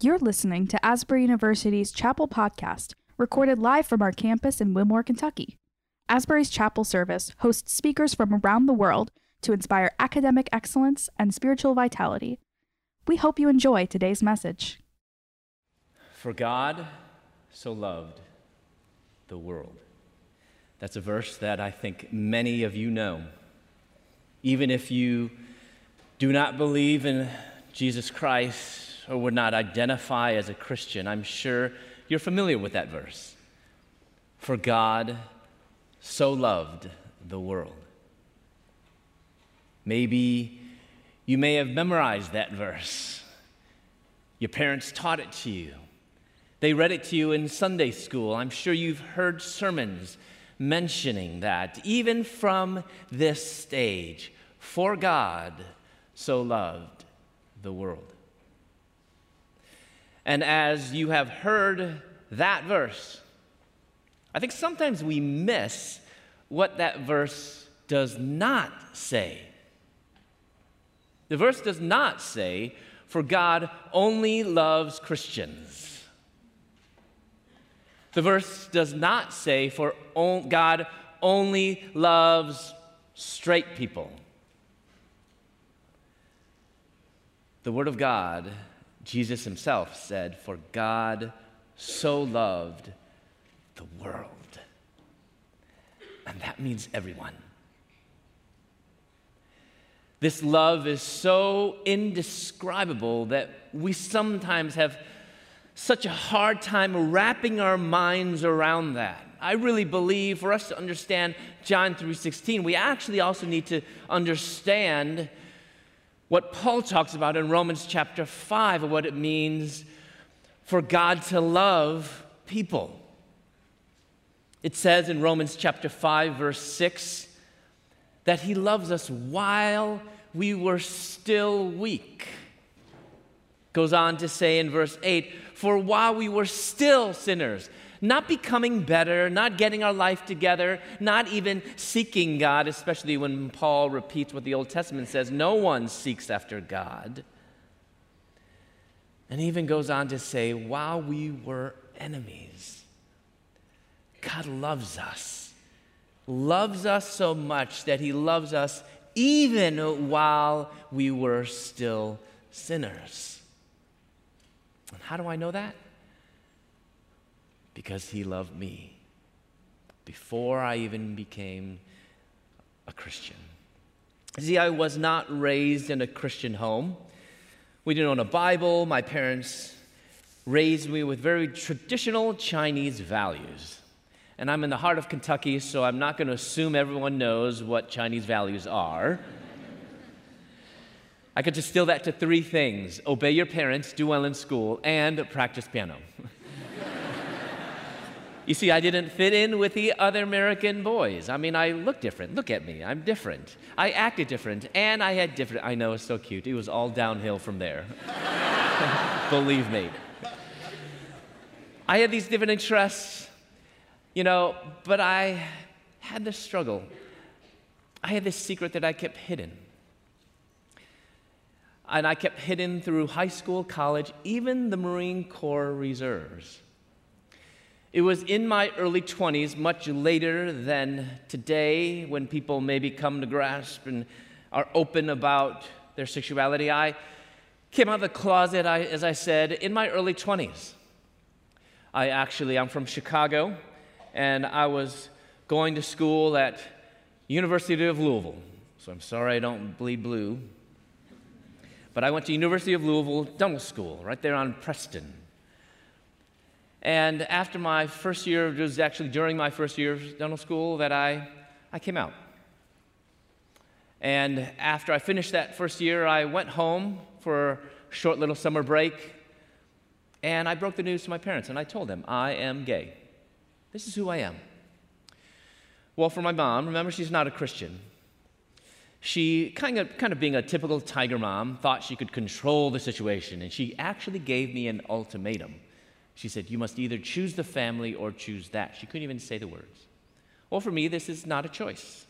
You're listening to Asbury University's Chapel Podcast, recorded live from our campus in Wilmore, Kentucky. Asbury's Chapel Service hosts speakers from around the world to inspire academic excellence and spiritual vitality. We hope you enjoy today's message. For God so loved the world. That's a verse that I think many of you know. Even if you do not believe in Jesus Christ or would not identify as a Christian, I'm sure you're familiar with that verse. For God so loved the world. Maybe you may have memorized that verse. Your parents taught it to you. They read it to you in Sunday school. I'm sure you've heard sermons mentioning that, even from this stage. For God so loved the world. And as you have heard that verse, I think sometimes we miss what that verse does not say. The verse does not say, for God only loves Christians. The verse does not say, for God only loves straight people. The Word of God, Jesus Himself said, For God so loved the world. And that means everyone. This love is so indescribable that we sometimes have such a hard time wrapping our minds around that. I really believe for us to understand John 3:16, we actually also need to understand what Paul talks about in Romans chapter 5 of what it means for God to love people. It says in Romans chapter 5 verse 6 that he loves us while we were still weak. Goes on to say in verse 8, for while we were still sinners, not becoming better, not getting our life together, not even seeking God, especially when Paul repeats what the Old Testament says no one seeks after God. And even goes on to say, while we were enemies, God loves us loves us so much that he loves us even while we were still sinners. And how do I know that? Because he loved me before I even became a Christian. See, I was not raised in a Christian home. We didn't own a Bible. My parents raised me with very traditional Chinese values and I'm in the heart of Kentucky, so I'm not going to assume everyone knows what Chinese values are. I could distill that to three things obey your parents, do well in school, and practice piano. You see, I didn't fit in with the other American boys. I mean, I look different. Look at me. I'm different. I acted different, and I had different. I know, it's so cute. It was all downhill from there. Believe me. I had these different interests you know, but I had this struggle. I had this secret that I kept hidden. And I kept hidden through high school, college, even the Marine Corps reserves. It was in my early 20s, much later than today, when people maybe come to grasp and are open about their sexuality. I came out of the closet, I, as I said, in my early 20s. I actually, I'm from Chicago and I was going to school at University of Louisville. So I'm sorry I don't bleed blue. But I went to University of Louisville dental school, right there on Preston. And after my first year, it was actually during my first year of dental school that I, I came out. And after I finished that first year, I went home for a short little summer break. And I broke the news to my parents, and I told them, I am gay. This is who I am. Well, for my mom, remember, she's not a Christian. She, kind of, kind of being a typical tiger mom, thought she could control the situation, and she actually gave me an ultimatum. She said, You must either choose the family or choose that. She couldn't even say the words. Well, for me, this is not a choice.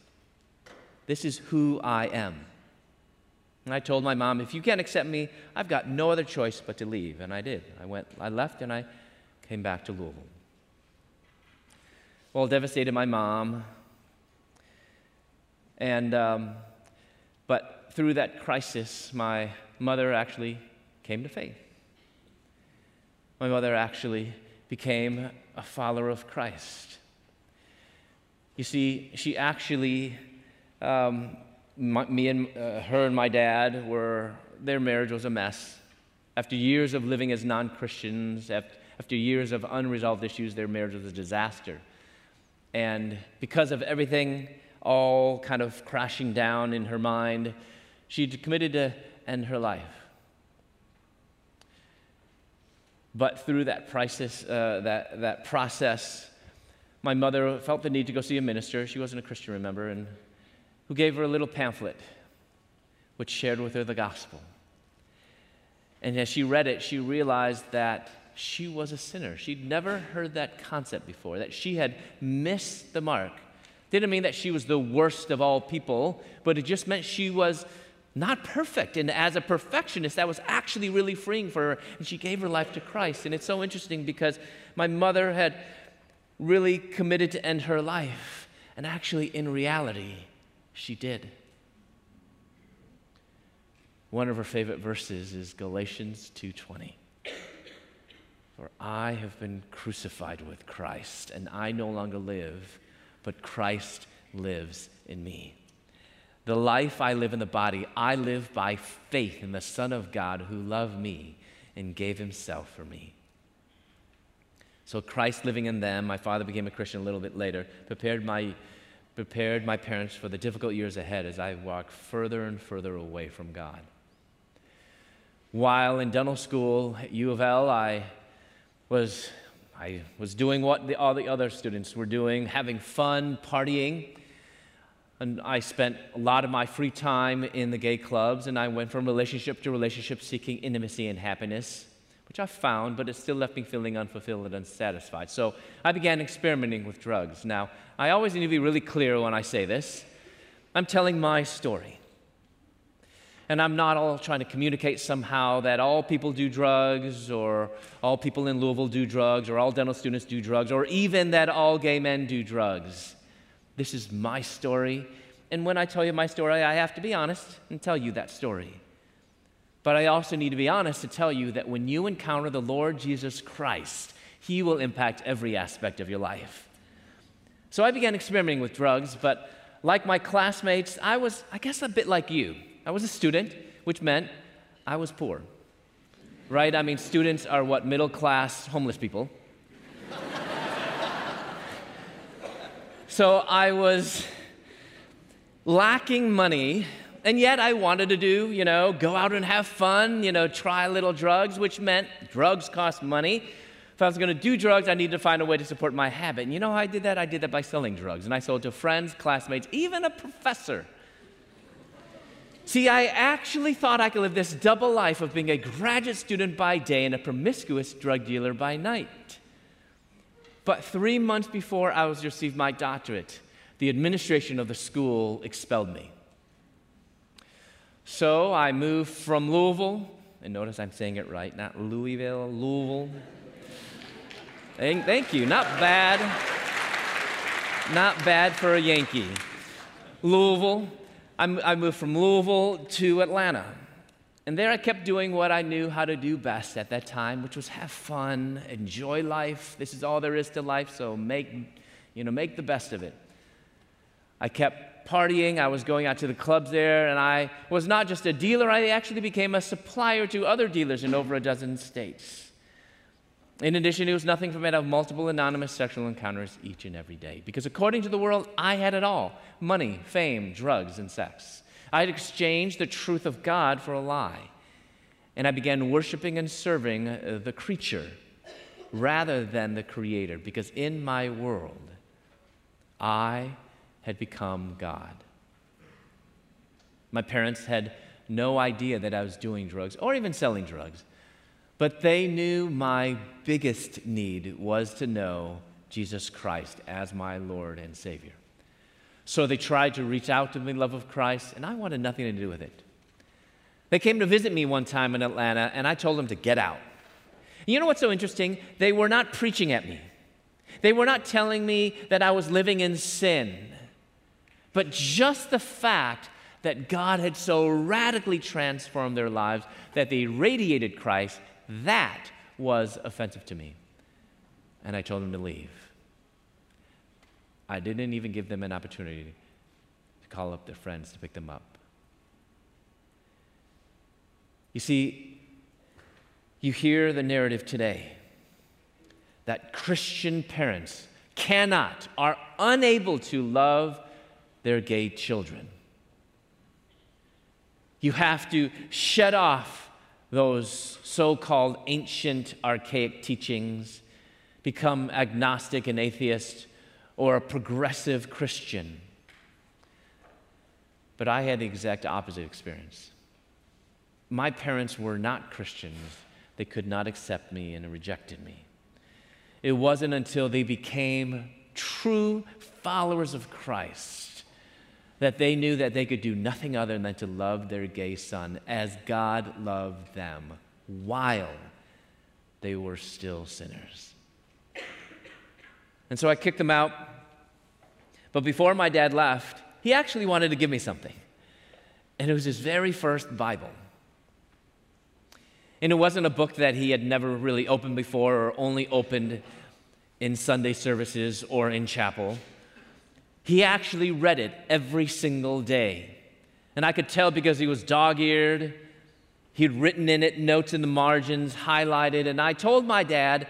This is who I am. And I told my mom, if you can't accept me, I've got no other choice but to leave. And I did. I went, I left and I came back to Louisville. Well, devastated my mom. And, um, but through that crisis, my mother actually came to faith. My mother actually became a follower of Christ. You see, she actually um, my, me and uh, her and my dad were, their marriage was a mess. After years of living as non Christians, after, after years of unresolved issues, their marriage was a disaster. And because of everything all kind of crashing down in her mind, she committed to end her life. But through that, crisis, uh, that, that process, my mother felt the need to go see a minister. She wasn't a Christian, remember, and who gave her a little pamphlet which shared with her the gospel. And as she read it, she realized that she was a sinner. She'd never heard that concept before, that she had missed the mark. Didn't mean that she was the worst of all people, but it just meant she was not perfect. And as a perfectionist, that was actually really freeing for her. And she gave her life to Christ. And it's so interesting because my mother had really committed to end her life. And actually, in reality, she did. One of her favorite verses is Galatians 2:20. For I have been crucified with Christ, and I no longer live, but Christ lives in me. The life I live in the body, I live by faith in the Son of God who loved me and gave himself for me. So Christ living in them, my father became a Christian a little bit later, prepared my prepared my parents for the difficult years ahead as I walked further and further away from God. While in dental school at U of L, I was, I was doing what the, all the other students were doing, having fun, partying. And I spent a lot of my free time in the gay clubs, and I went from relationship to relationship seeking intimacy and happiness which I found, but it still left me feeling unfulfilled and unsatisfied. So I began experimenting with drugs. Now, I always need to be really clear when I say this. I'm telling my story. And I'm not all trying to communicate somehow that all people do drugs, or all people in Louisville do drugs, or all dental students do drugs, or even that all gay men do drugs. This is my story. And when I tell you my story, I have to be honest and tell you that story. But I also need to be honest to tell you that when you encounter the Lord Jesus Christ, He will impact every aspect of your life. So I began experimenting with drugs, but like my classmates, I was, I guess, a bit like you. I was a student, which meant I was poor. Right? I mean, students are what middle class homeless people. So I was lacking money and yet I wanted to do, you know, go out and have fun, you know, try little drugs, which meant drugs cost money. If I was going to do drugs, I needed to find a way to support my habit. And you know how I did that? I did that by selling drugs. And I sold to friends, classmates, even a professor. See, I actually thought I could live this double life of being a graduate student by day and a promiscuous drug dealer by night. But three months before I was to receive my doctorate, the administration of the school expelled me. So I moved from Louisville, and notice I'm saying it right, not Louisville, Louisville. thank, thank you. Not bad. Not bad for a Yankee. Louisville. I moved from Louisville to Atlanta. And there I kept doing what I knew how to do best at that time, which was have fun, enjoy life. This is all there is to life, so make, you know, make the best of it. I kept partying. I was going out to the clubs there, and I was not just a dealer, I actually became a supplier to other dealers in over a dozen states. In addition, it was nothing for me to have multiple anonymous sexual encounters each and every day. Because according to the world, I had it all money, fame, drugs, and sex. I had exchanged the truth of God for a lie. And I began worshiping and serving uh, the creature rather than the creator. Because in my world, I had become God. My parents had no idea that I was doing drugs or even selling drugs, but they knew my biggest need was to know Jesus Christ as my Lord and Savior. So they tried to reach out to me, love of Christ, and I wanted nothing to do with it. They came to visit me one time in Atlanta, and I told them to get out. You know what's so interesting? They were not preaching at me, they were not telling me that I was living in sin. But just the fact that God had so radically transformed their lives that they radiated Christ, that was offensive to me. And I told them to leave. I didn't even give them an opportunity to call up their friends to pick them up. You see, you hear the narrative today that Christian parents cannot, are unable to love their gay children. You have to shut off those so called ancient, archaic teachings, become agnostic and atheist, or a progressive Christian. But I had the exact opposite experience. My parents were not Christians, they could not accept me and rejected me. It wasn't until they became true followers of Christ that they knew that they could do nothing other than to love their gay son as God loved them while they were still sinners. And so I kicked them out. But before my dad left, he actually wanted to give me something. And it was his very first Bible. And it wasn't a book that he had never really opened before or only opened in Sunday services or in chapel. He actually read it every single day. And I could tell because he was dog eared. He'd written in it notes in the margins, highlighted. And I told my dad,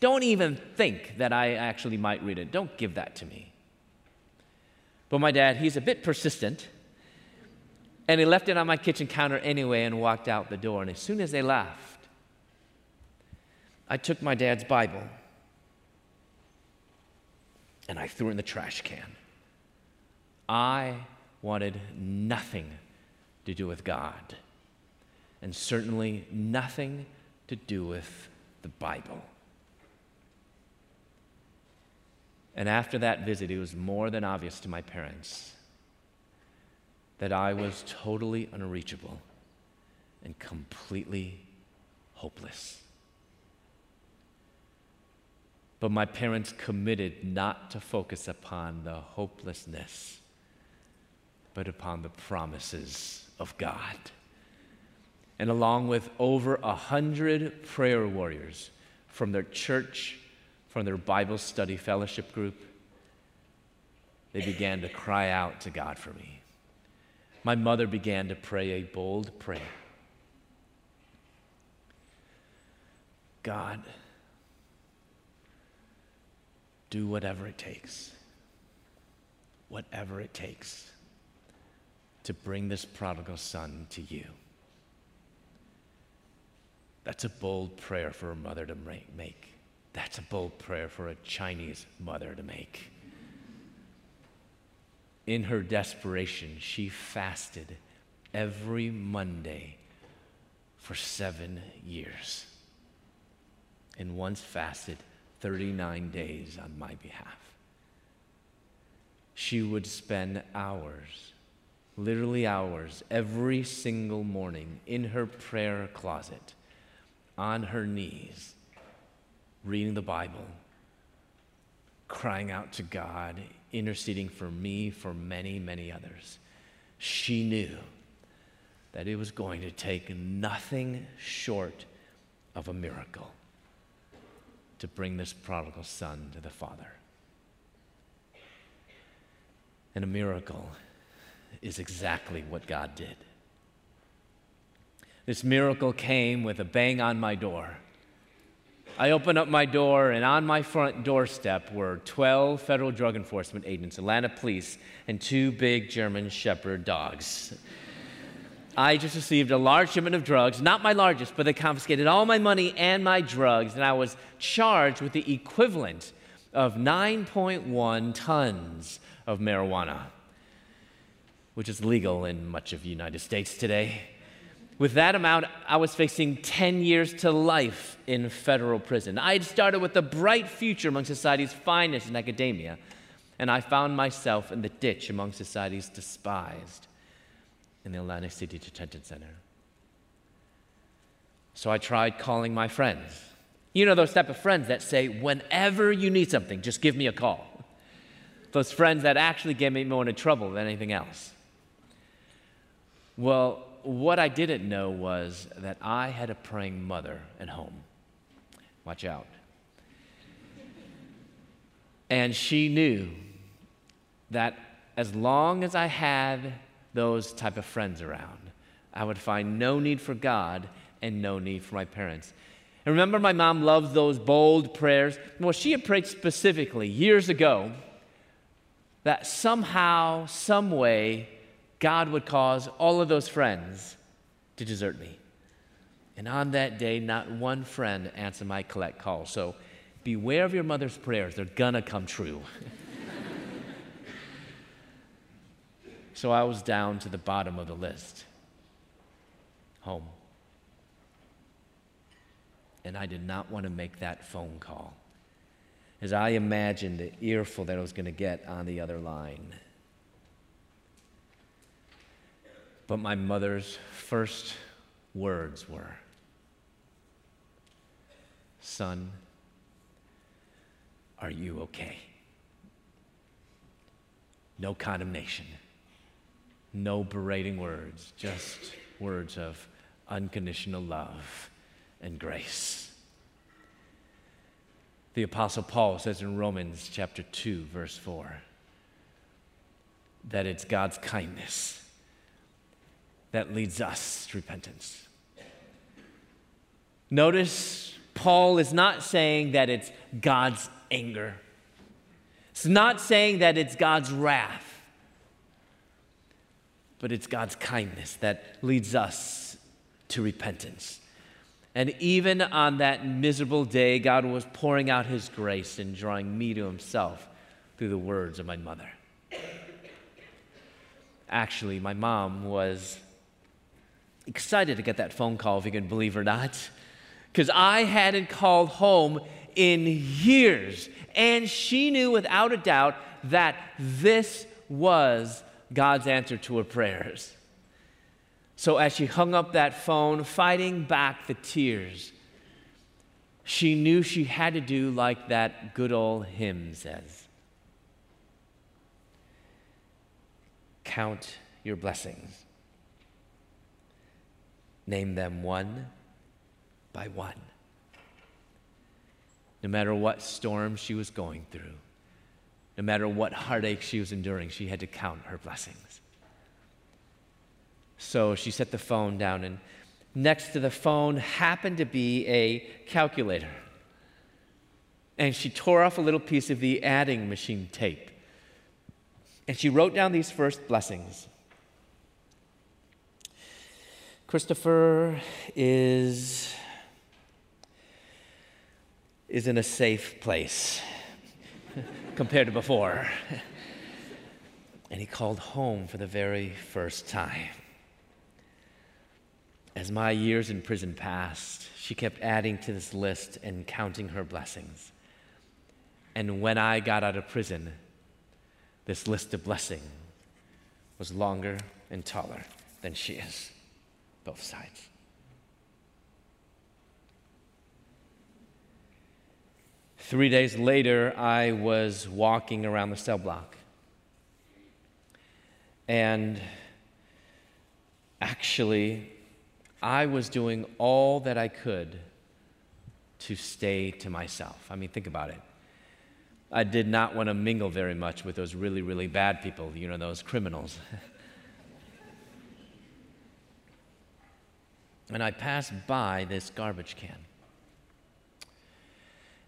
don't even think that I actually might read it. Don't give that to me. But my dad, he's a bit persistent. And he left it on my kitchen counter anyway and walked out the door. And as soon as they left, I took my dad's Bible and I threw it in the trash can. I wanted nothing to do with God, and certainly nothing to do with the Bible. And after that visit, it was more than obvious to my parents that I was totally unreachable and completely hopeless. But my parents committed not to focus upon the hopelessness, but upon the promises of God. And along with over a hundred prayer warriors from their church, from their Bible study fellowship group, they began to cry out to God for me. My mother began to pray a bold prayer God, do whatever it takes, whatever it takes to bring this prodigal son to you. That's a bold prayer for a mother to make. That's a bold prayer for a Chinese mother to make. In her desperation, she fasted every Monday for seven years and once fasted 39 days on my behalf. She would spend hours, literally hours, every single morning in her prayer closet, on her knees, reading the Bible, crying out to God, interceding for me, for many, many others. She knew that it was going to take nothing short of a miracle to bring this prodigal son to the Father. And a miracle is exactly what God did. This miracle came with a bang on my door. I opened up my door, and on my front doorstep were 12 federal drug enforcement agents, Atlanta police, and two big German Shepherd dogs. I just received a large shipment of drugs, not my largest, but they confiscated all my money and my drugs, and I was charged with the equivalent of 9.1 tons of marijuana, which is legal in much of the United States today. With that amount, I was facing 10 years to life in federal prison. I had started with a bright future among society's finest in academia, and I found myself in the ditch among society's despised in the Atlanta City Detention Center. So I tried calling my friends. You know, those type of friends that say, whenever you need something, just give me a call. Those friends that actually get me more into trouble than anything else. Well, what I didn't know was that I had a praying mother at home. Watch out. And she knew that as long as I had those type of friends around, I would find no need for God and no need for my parents. And remember, my mom loved those bold prayers. Well, she had prayed specifically years ago that somehow, some way, God would cause all of those friends to desert me. And on that day, not one friend answered my collect call. So beware of your mother's prayers, they're gonna come true. so I was down to the bottom of the list home. And I did not want to make that phone call as I imagined the earful that I was going to get on the other line. But my mother's first words were Son, are you okay? No condemnation, no berating words, just words of unconditional love and grace. The Apostle Paul says in Romans chapter 2, verse 4, that it's God's kindness that leads us to repentance. Notice Paul is not saying that it's God's anger. It's not saying that it's God's wrath, but it's God's kindness that leads us to repentance. And even on that miserable day, God was pouring out His grace and drawing me to Himself through the words of my mother. Actually, my mom was excited to get that phone call, if you can believe it or not, because I hadn't called home in years. And she knew without a doubt that this was God's answer to her prayers. So as she hung up that phone, fighting back the tears, she knew she had to do like that good old hymn says Count your blessings Name them one by one. No matter what storm she was going through, no matter what heartache she was enduring, she had to count her blessings. So she set the phone down, and next to the phone happened to be a calculator. And she tore off a little piece of the adding machine tape. And she wrote down these first blessings Christopher is, is in a safe place compared to before. and he called home for the very first time. As my years in prison passed, she kept adding to this list and counting her blessings. And when I got out of prison, this list of blessing was longer and taller than she is both sides. Three days later, I was walking around the cell block. And actually, I was doing all that I could to stay to myself. I mean, think about it. I did not want to mingle very much with those really, really bad people, you know, those criminals. and I passed by this garbage can.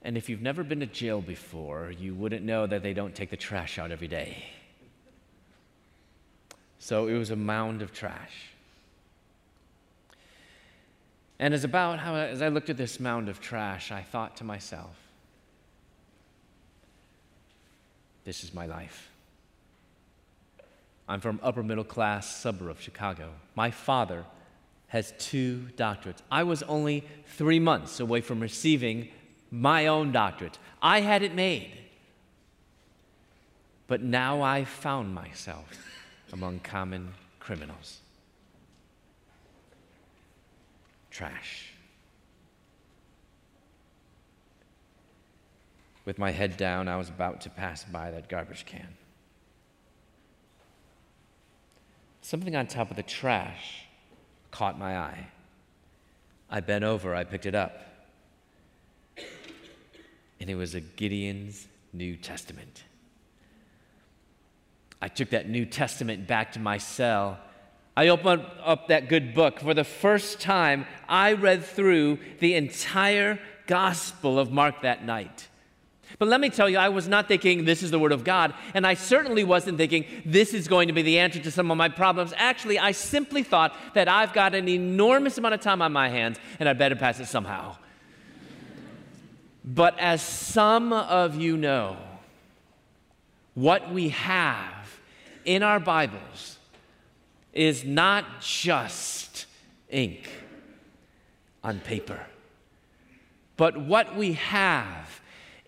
And if you've never been to jail before, you wouldn't know that they don't take the trash out every day. So it was a mound of trash. And as about how as I looked at this mound of trash, I thought to myself, this is my life. I'm from upper middle class suburb of Chicago. My father has two doctorates. I was only three months away from receiving my own doctorate. I had it made. But now I found myself among common criminals. Trash. With my head down, I was about to pass by that garbage can. Something on top of the trash caught my eye. I bent over, I picked it up. And it was a Gideon's New Testament. I took that New Testament back to my cell. I opened up that good book. For the first time, I read through the entire Gospel of Mark that night. But let me tell you, I was not thinking this is the Word of God, and I certainly wasn't thinking this is going to be the answer to some of my problems. Actually, I simply thought that I've got an enormous amount of time on my hands, and I'd better pass it somehow. But as some of you know, what we have in our Bibles is not just ink on paper, but what we have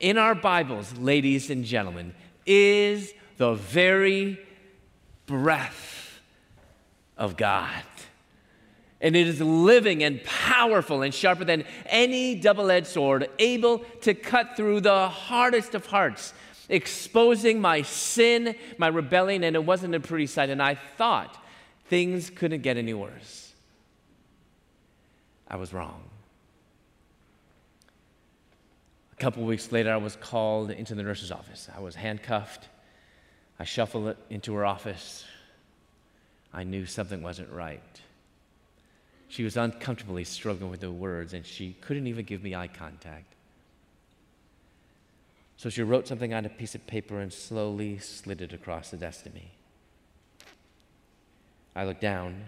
in our Bibles, ladies and gentlemen, is the very breath of God. And it is living and powerful and sharper than any double edged sword, able to cut through the hardest of hearts, exposing my sin, my rebellion, and it wasn't a pretty sight. And I thought things couldn't get any worse. I was wrong. A couple weeks later, I was called into the nurse's office. I was handcuffed. I shuffled into her office. I knew something wasn't right. She was uncomfortably struggling with the words, and she couldn't even give me eye contact. So she wrote something on a piece of paper and slowly slid it across the desk to me. I looked down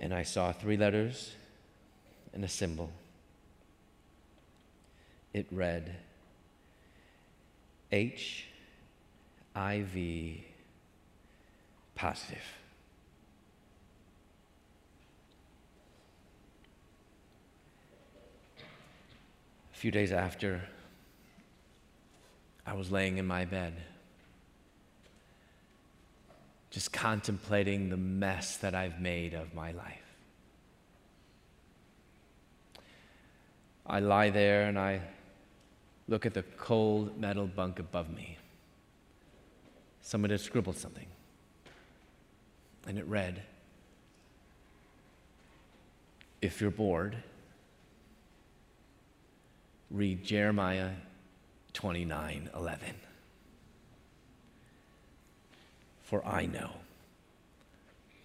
and I saw three letters and a symbol. It read HIV positive. A few days after, I was laying in my bed, just contemplating the mess that I've made of my life. I lie there and I look at the cold metal bunk above me. Someone had scribbled something, and it read, If you're bored, read Jeremiah 29 11. For I know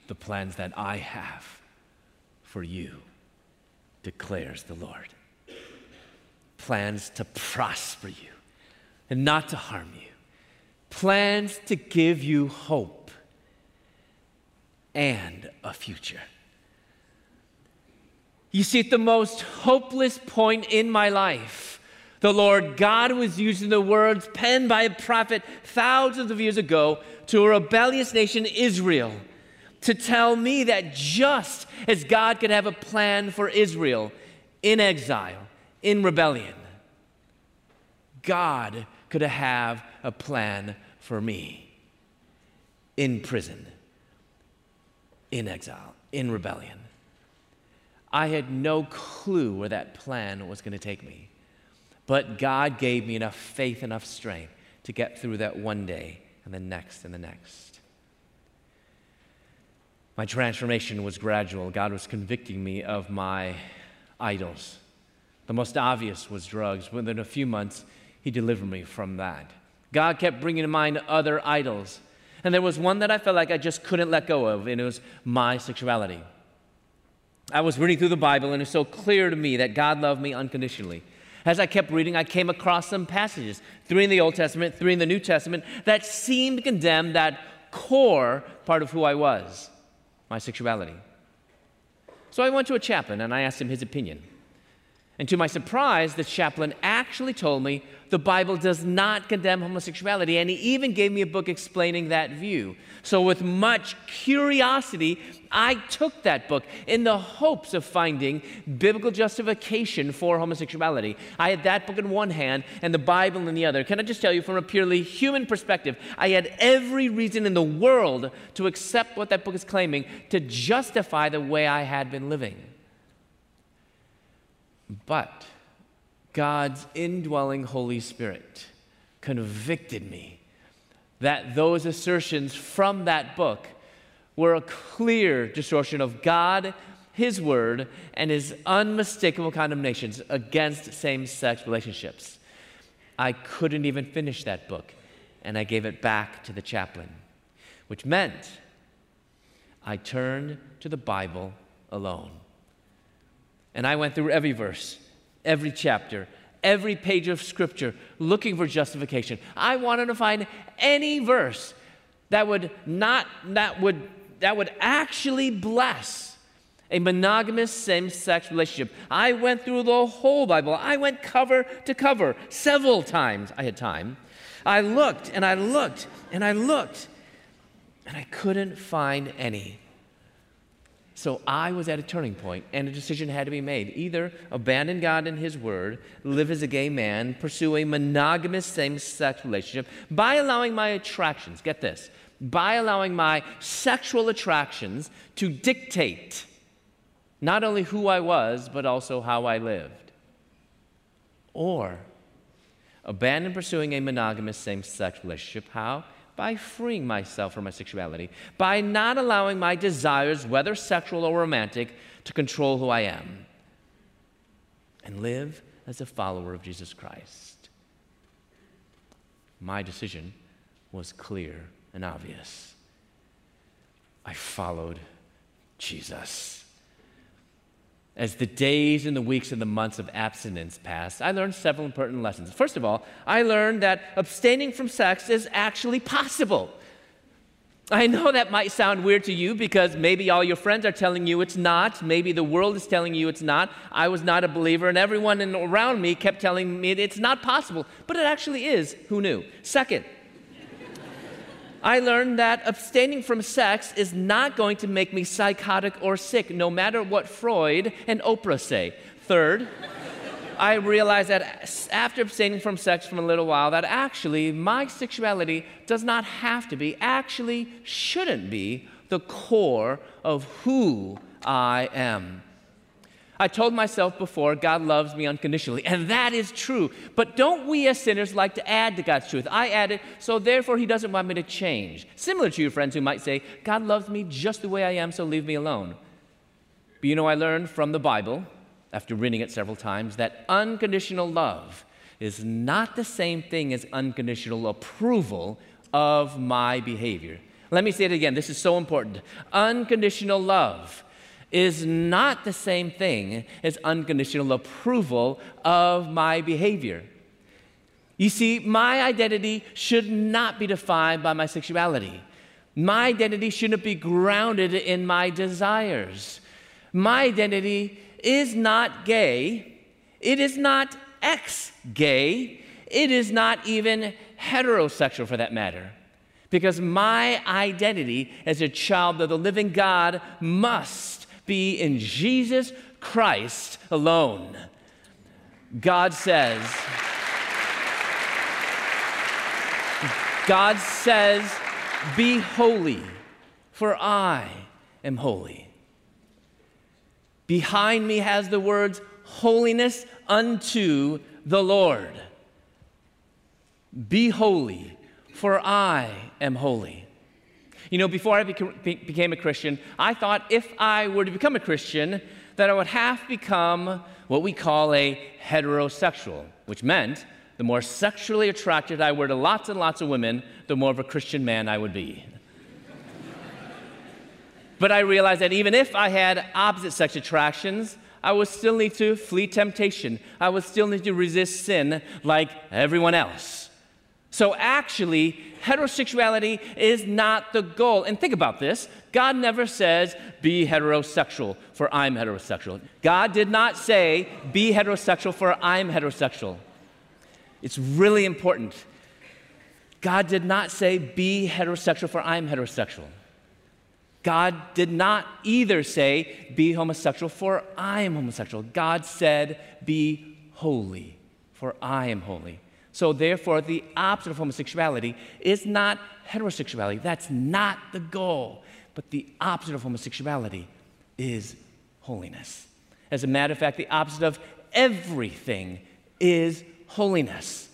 the plans that I have for you, declares the Lord. Plans to prosper you and not to harm you, plans to give you hope and a future. You see, at the most hopeless point in my life, the Lord God was using the words penned by a prophet thousands of years ago to a rebellious nation, Israel, to tell me that just as God could have a plan for Israel in exile, in rebellion, God could have a plan for me in prison, in exile, in rebellion. I had no clue where that plan was going to take me. But God gave me enough faith, enough strength to get through that one day and the next and the next. My transformation was gradual. God was convicting me of my idols. The most obvious was drugs. Within a few months, He delivered me from that. God kept bringing to mind other idols. And there was one that I felt like I just couldn't let go of, and it was my sexuality. I was reading through the Bible, and it's so clear to me that God loved me unconditionally. As I kept reading, I came across some passages, three in the Old Testament, three in the New Testament, that seemed to condemn that core part of who I was, my sexuality. So I went to a chaplain and I asked him his opinion. And to my surprise, the chaplain actually told me the Bible does not condemn homosexuality, and he even gave me a book explaining that view. So, with much curiosity, I took that book in the hopes of finding biblical justification for homosexuality. I had that book in one hand and the Bible in the other. Can I just tell you, from a purely human perspective, I had every reason in the world to accept what that book is claiming to justify the way I had been living. But God's indwelling Holy Spirit convicted me that those assertions from that book were a clear distortion of God, His Word, and His unmistakable condemnations against same sex relationships. I couldn't even finish that book, and I gave it back to the chaplain, which meant I turned to the Bible alone. And I went through every verse, every chapter, every page of Scripture looking for justification. I wanted to find any verse that would not, that would, that would actually bless a monogamous same sex relationship. I went through the whole Bible. I went cover to cover several times. I had time. I looked and I looked and I looked and I couldn't find any. So I was at a turning point, and a decision had to be made. Either abandon God and His Word, live as a gay man, pursue a monogamous same sex relationship by allowing my attractions, get this, by allowing my sexual attractions to dictate not only who I was, but also how I lived. Or abandon pursuing a monogamous same sex relationship. How? By freeing myself from my sexuality, by not allowing my desires, whether sexual or romantic, to control who I am, and live as a follower of Jesus Christ. My decision was clear and obvious. I followed Jesus. As the days and the weeks and the months of abstinence passed, I learned several important lessons. First of all, I learned that abstaining from sex is actually possible. I know that might sound weird to you because maybe all your friends are telling you it's not. Maybe the world is telling you it's not. I was not a believer, and everyone around me kept telling me it's not possible. But it actually is. Who knew? Second, I learned that abstaining from sex is not going to make me psychotic or sick, no matter what Freud and Oprah say. Third, I realized that after abstaining from sex for a little while, that actually my sexuality does not have to be, actually shouldn't be, the core of who I am. I told myself before, God loves me unconditionally, and that is true. But don't we as sinners like to add to God's truth? I added, so therefore He doesn't want me to change. Similar to your friends who might say, God loves me just the way I am, so leave me alone. But you know, I learned from the Bible, after reading it several times, that unconditional love is not the same thing as unconditional approval of my behavior. Let me say it again. This is so important. Unconditional love is not the same thing as unconditional approval of my behavior. You see, my identity should not be defined by my sexuality. My identity shouldn't be grounded in my desires. My identity is not gay. It is not ex gay. It is not even heterosexual for that matter. Because my identity as a child of the living God must be in Jesus Christ alone. God says, God says, Be holy, for I am holy. Behind me has the words, Holiness unto the Lord. Be holy, for I am holy. You know, before I became a Christian, I thought if I were to become a Christian, that I would have become what we call a heterosexual, which meant the more sexually attracted I were to lots and lots of women, the more of a Christian man I would be. but I realized that even if I had opposite sex attractions, I would still need to flee temptation. I would still need to resist sin like everyone else. So actually, heterosexuality is not the goal. And think about this God never says, be heterosexual, for I'm heterosexual. God did not say, be heterosexual, for I'm heterosexual. It's really important. God did not say, be heterosexual, for I'm heterosexual. God did not either say, be homosexual, for I am homosexual. God said, be holy, for I am holy. So, therefore, the opposite of homosexuality is not heterosexuality. That's not the goal. But the opposite of homosexuality is holiness. As a matter of fact, the opposite of everything is holiness.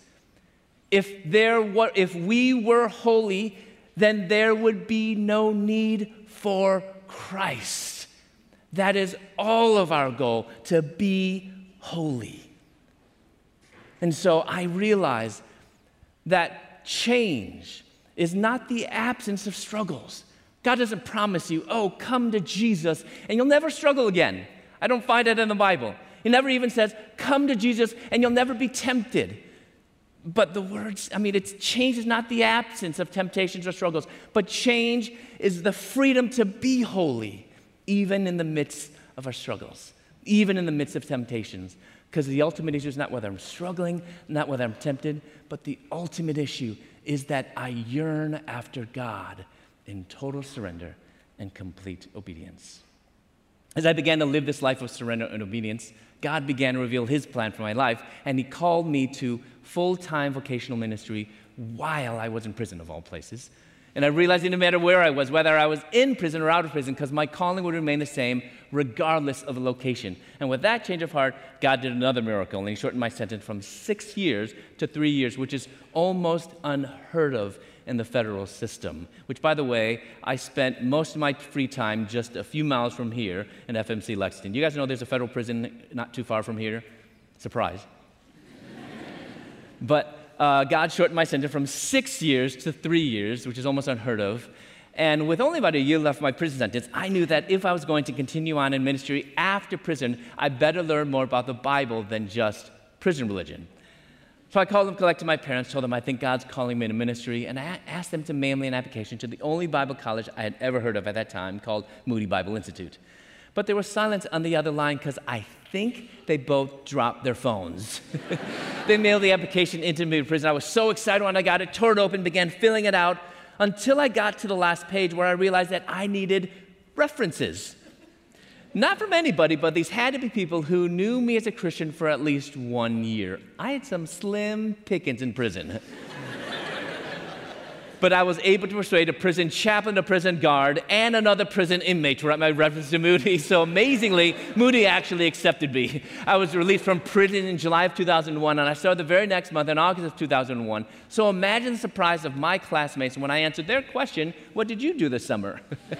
If, there were, if we were holy, then there would be no need for Christ. That is all of our goal, to be holy. And so I realize that change is not the absence of struggles. God doesn't promise you, oh, come to Jesus and you'll never struggle again. I don't find it in the Bible. He never even says, come to Jesus and you'll never be tempted. But the words, I mean, it's change is not the absence of temptations or struggles, but change is the freedom to be holy, even in the midst of our struggles, even in the midst of temptations. Because the ultimate issue is not whether I'm struggling, not whether I'm tempted, but the ultimate issue is that I yearn after God in total surrender and complete obedience. As I began to live this life of surrender and obedience, God began to reveal His plan for my life, and He called me to full time vocational ministry while I was in prison, of all places. And I realized it didn't matter where I was, whether I was in prison or out of prison, because my calling would remain the same regardless of the location. And with that change of heart, God did another miracle, and He shortened my sentence from six years to three years, which is almost unheard of in the federal system. Which, by the way, I spent most of my free time just a few miles from here in FMC Lexington. You guys know there's a federal prison not too far from here? Surprise. but uh, God shortened my sentence from six years to three years, which is almost unheard of. And with only about a year left of my prison sentence, I knew that if I was going to continue on in ministry after prison, I better learn more about the Bible than just prison religion. So I called them, collected my parents, told them I think God's calling me into ministry, and I asked them to mail me an application to the only Bible college I had ever heard of at that time called Moody Bible Institute. But there was silence on the other line because I think they both dropped their phones. they mailed the application into me prison. I was so excited when I got it, tore it open, began filling it out until I got to the last page where I realized that I needed references. Not from anybody, but these had to be people who knew me as a Christian for at least one year. I had some slim pickings in prison but I was able to persuade a prison chaplain, a prison guard, and another prison inmate to write my reference to Moody. So amazingly, Moody actually accepted me. I was released from prison in July of 2001, and I started the very next month in August of 2001. So imagine the surprise of my classmates when I answered their question, What did you do this summer?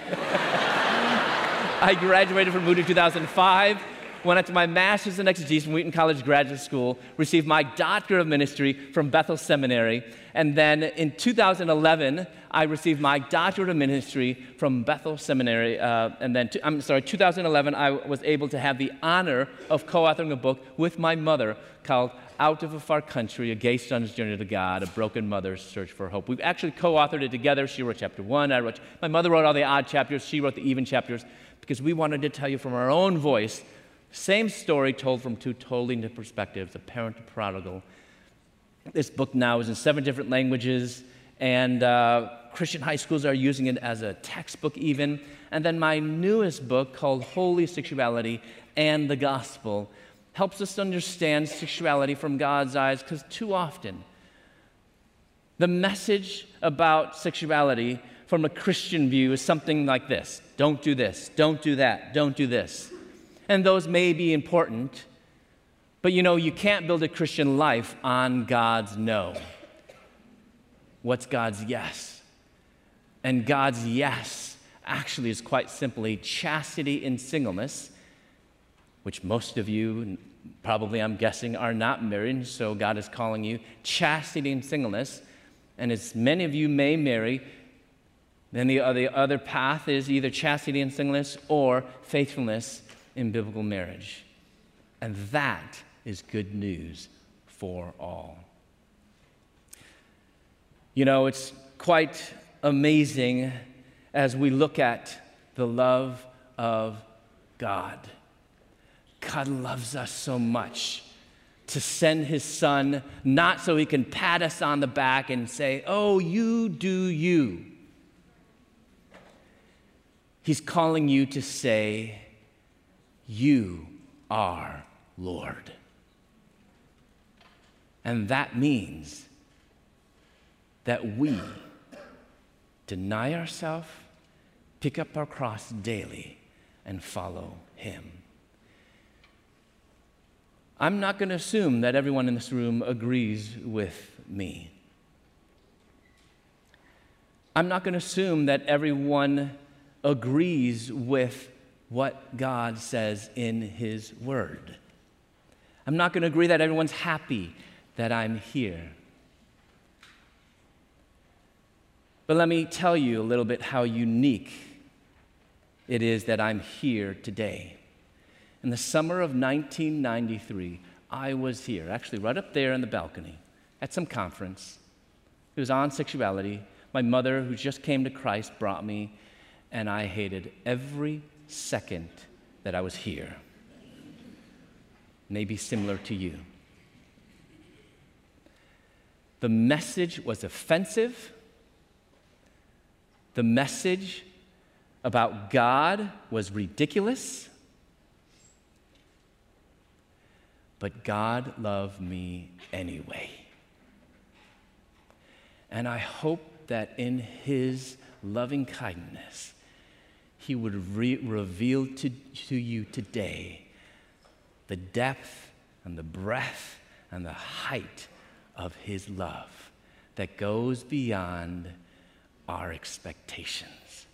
I graduated from Moody in 2005 went after my master's in exegesis from Wheaton College Graduate School, received my doctorate of ministry from Bethel Seminary, and then in 2011, I received my doctorate of ministry from Bethel Seminary. Uh, and then, i I'm sorry, 2011, I was able to have the honor of co authoring a book with my mother called Out of a Far Country A Gay Son's Journey to God, A Broken Mother's Search for Hope. We've actually co authored it together. She wrote chapter one, I wrote, my mother wrote all the odd chapters, she wrote the even chapters, because we wanted to tell you from our own voice same story told from two totally different perspectives a parent to prodigal. This book now is in seven different languages, and uh, Christian high schools are using it as a textbook, even. And then my newest book, called Holy Sexuality and the Gospel, helps us understand sexuality from God's eyes, because too often, the message about sexuality from a Christian view is something like this don't do this, don't do that, don't do this and those may be important. But you know, you can't build a Christian life on God's no. What's God's yes? And God's yes actually is quite simply chastity in singleness, which most of you, probably I'm guessing, are not married, so God is calling you chastity in singleness. And as many of you may marry, then the other, other path is either chastity and singleness or faithfulness in biblical marriage. And that is good news for all. You know, it's quite amazing as we look at the love of God. God loves us so much to send his son, not so he can pat us on the back and say, Oh, you do you. He's calling you to say, you are Lord. And that means that we deny ourselves, pick up our cross daily, and follow Him. I'm not going to assume that everyone in this room agrees with me. I'm not going to assume that everyone agrees with what God says in His Word. I'm not going to agree that everyone's happy that I'm here. But let me tell you a little bit how unique it is that I'm here today. In the summer of 1993, I was here, actually right up there in the balcony, at some conference. It was on sexuality. My mother, who just came to Christ, brought me, and I hated every second that I was here. Maybe similar to you. The message was offensive. The message about God was ridiculous. But God loved me anyway. And I hope that in His loving kindness, He would re- reveal to, to you today the depth and the breadth and the height of His love that goes beyond our expectations.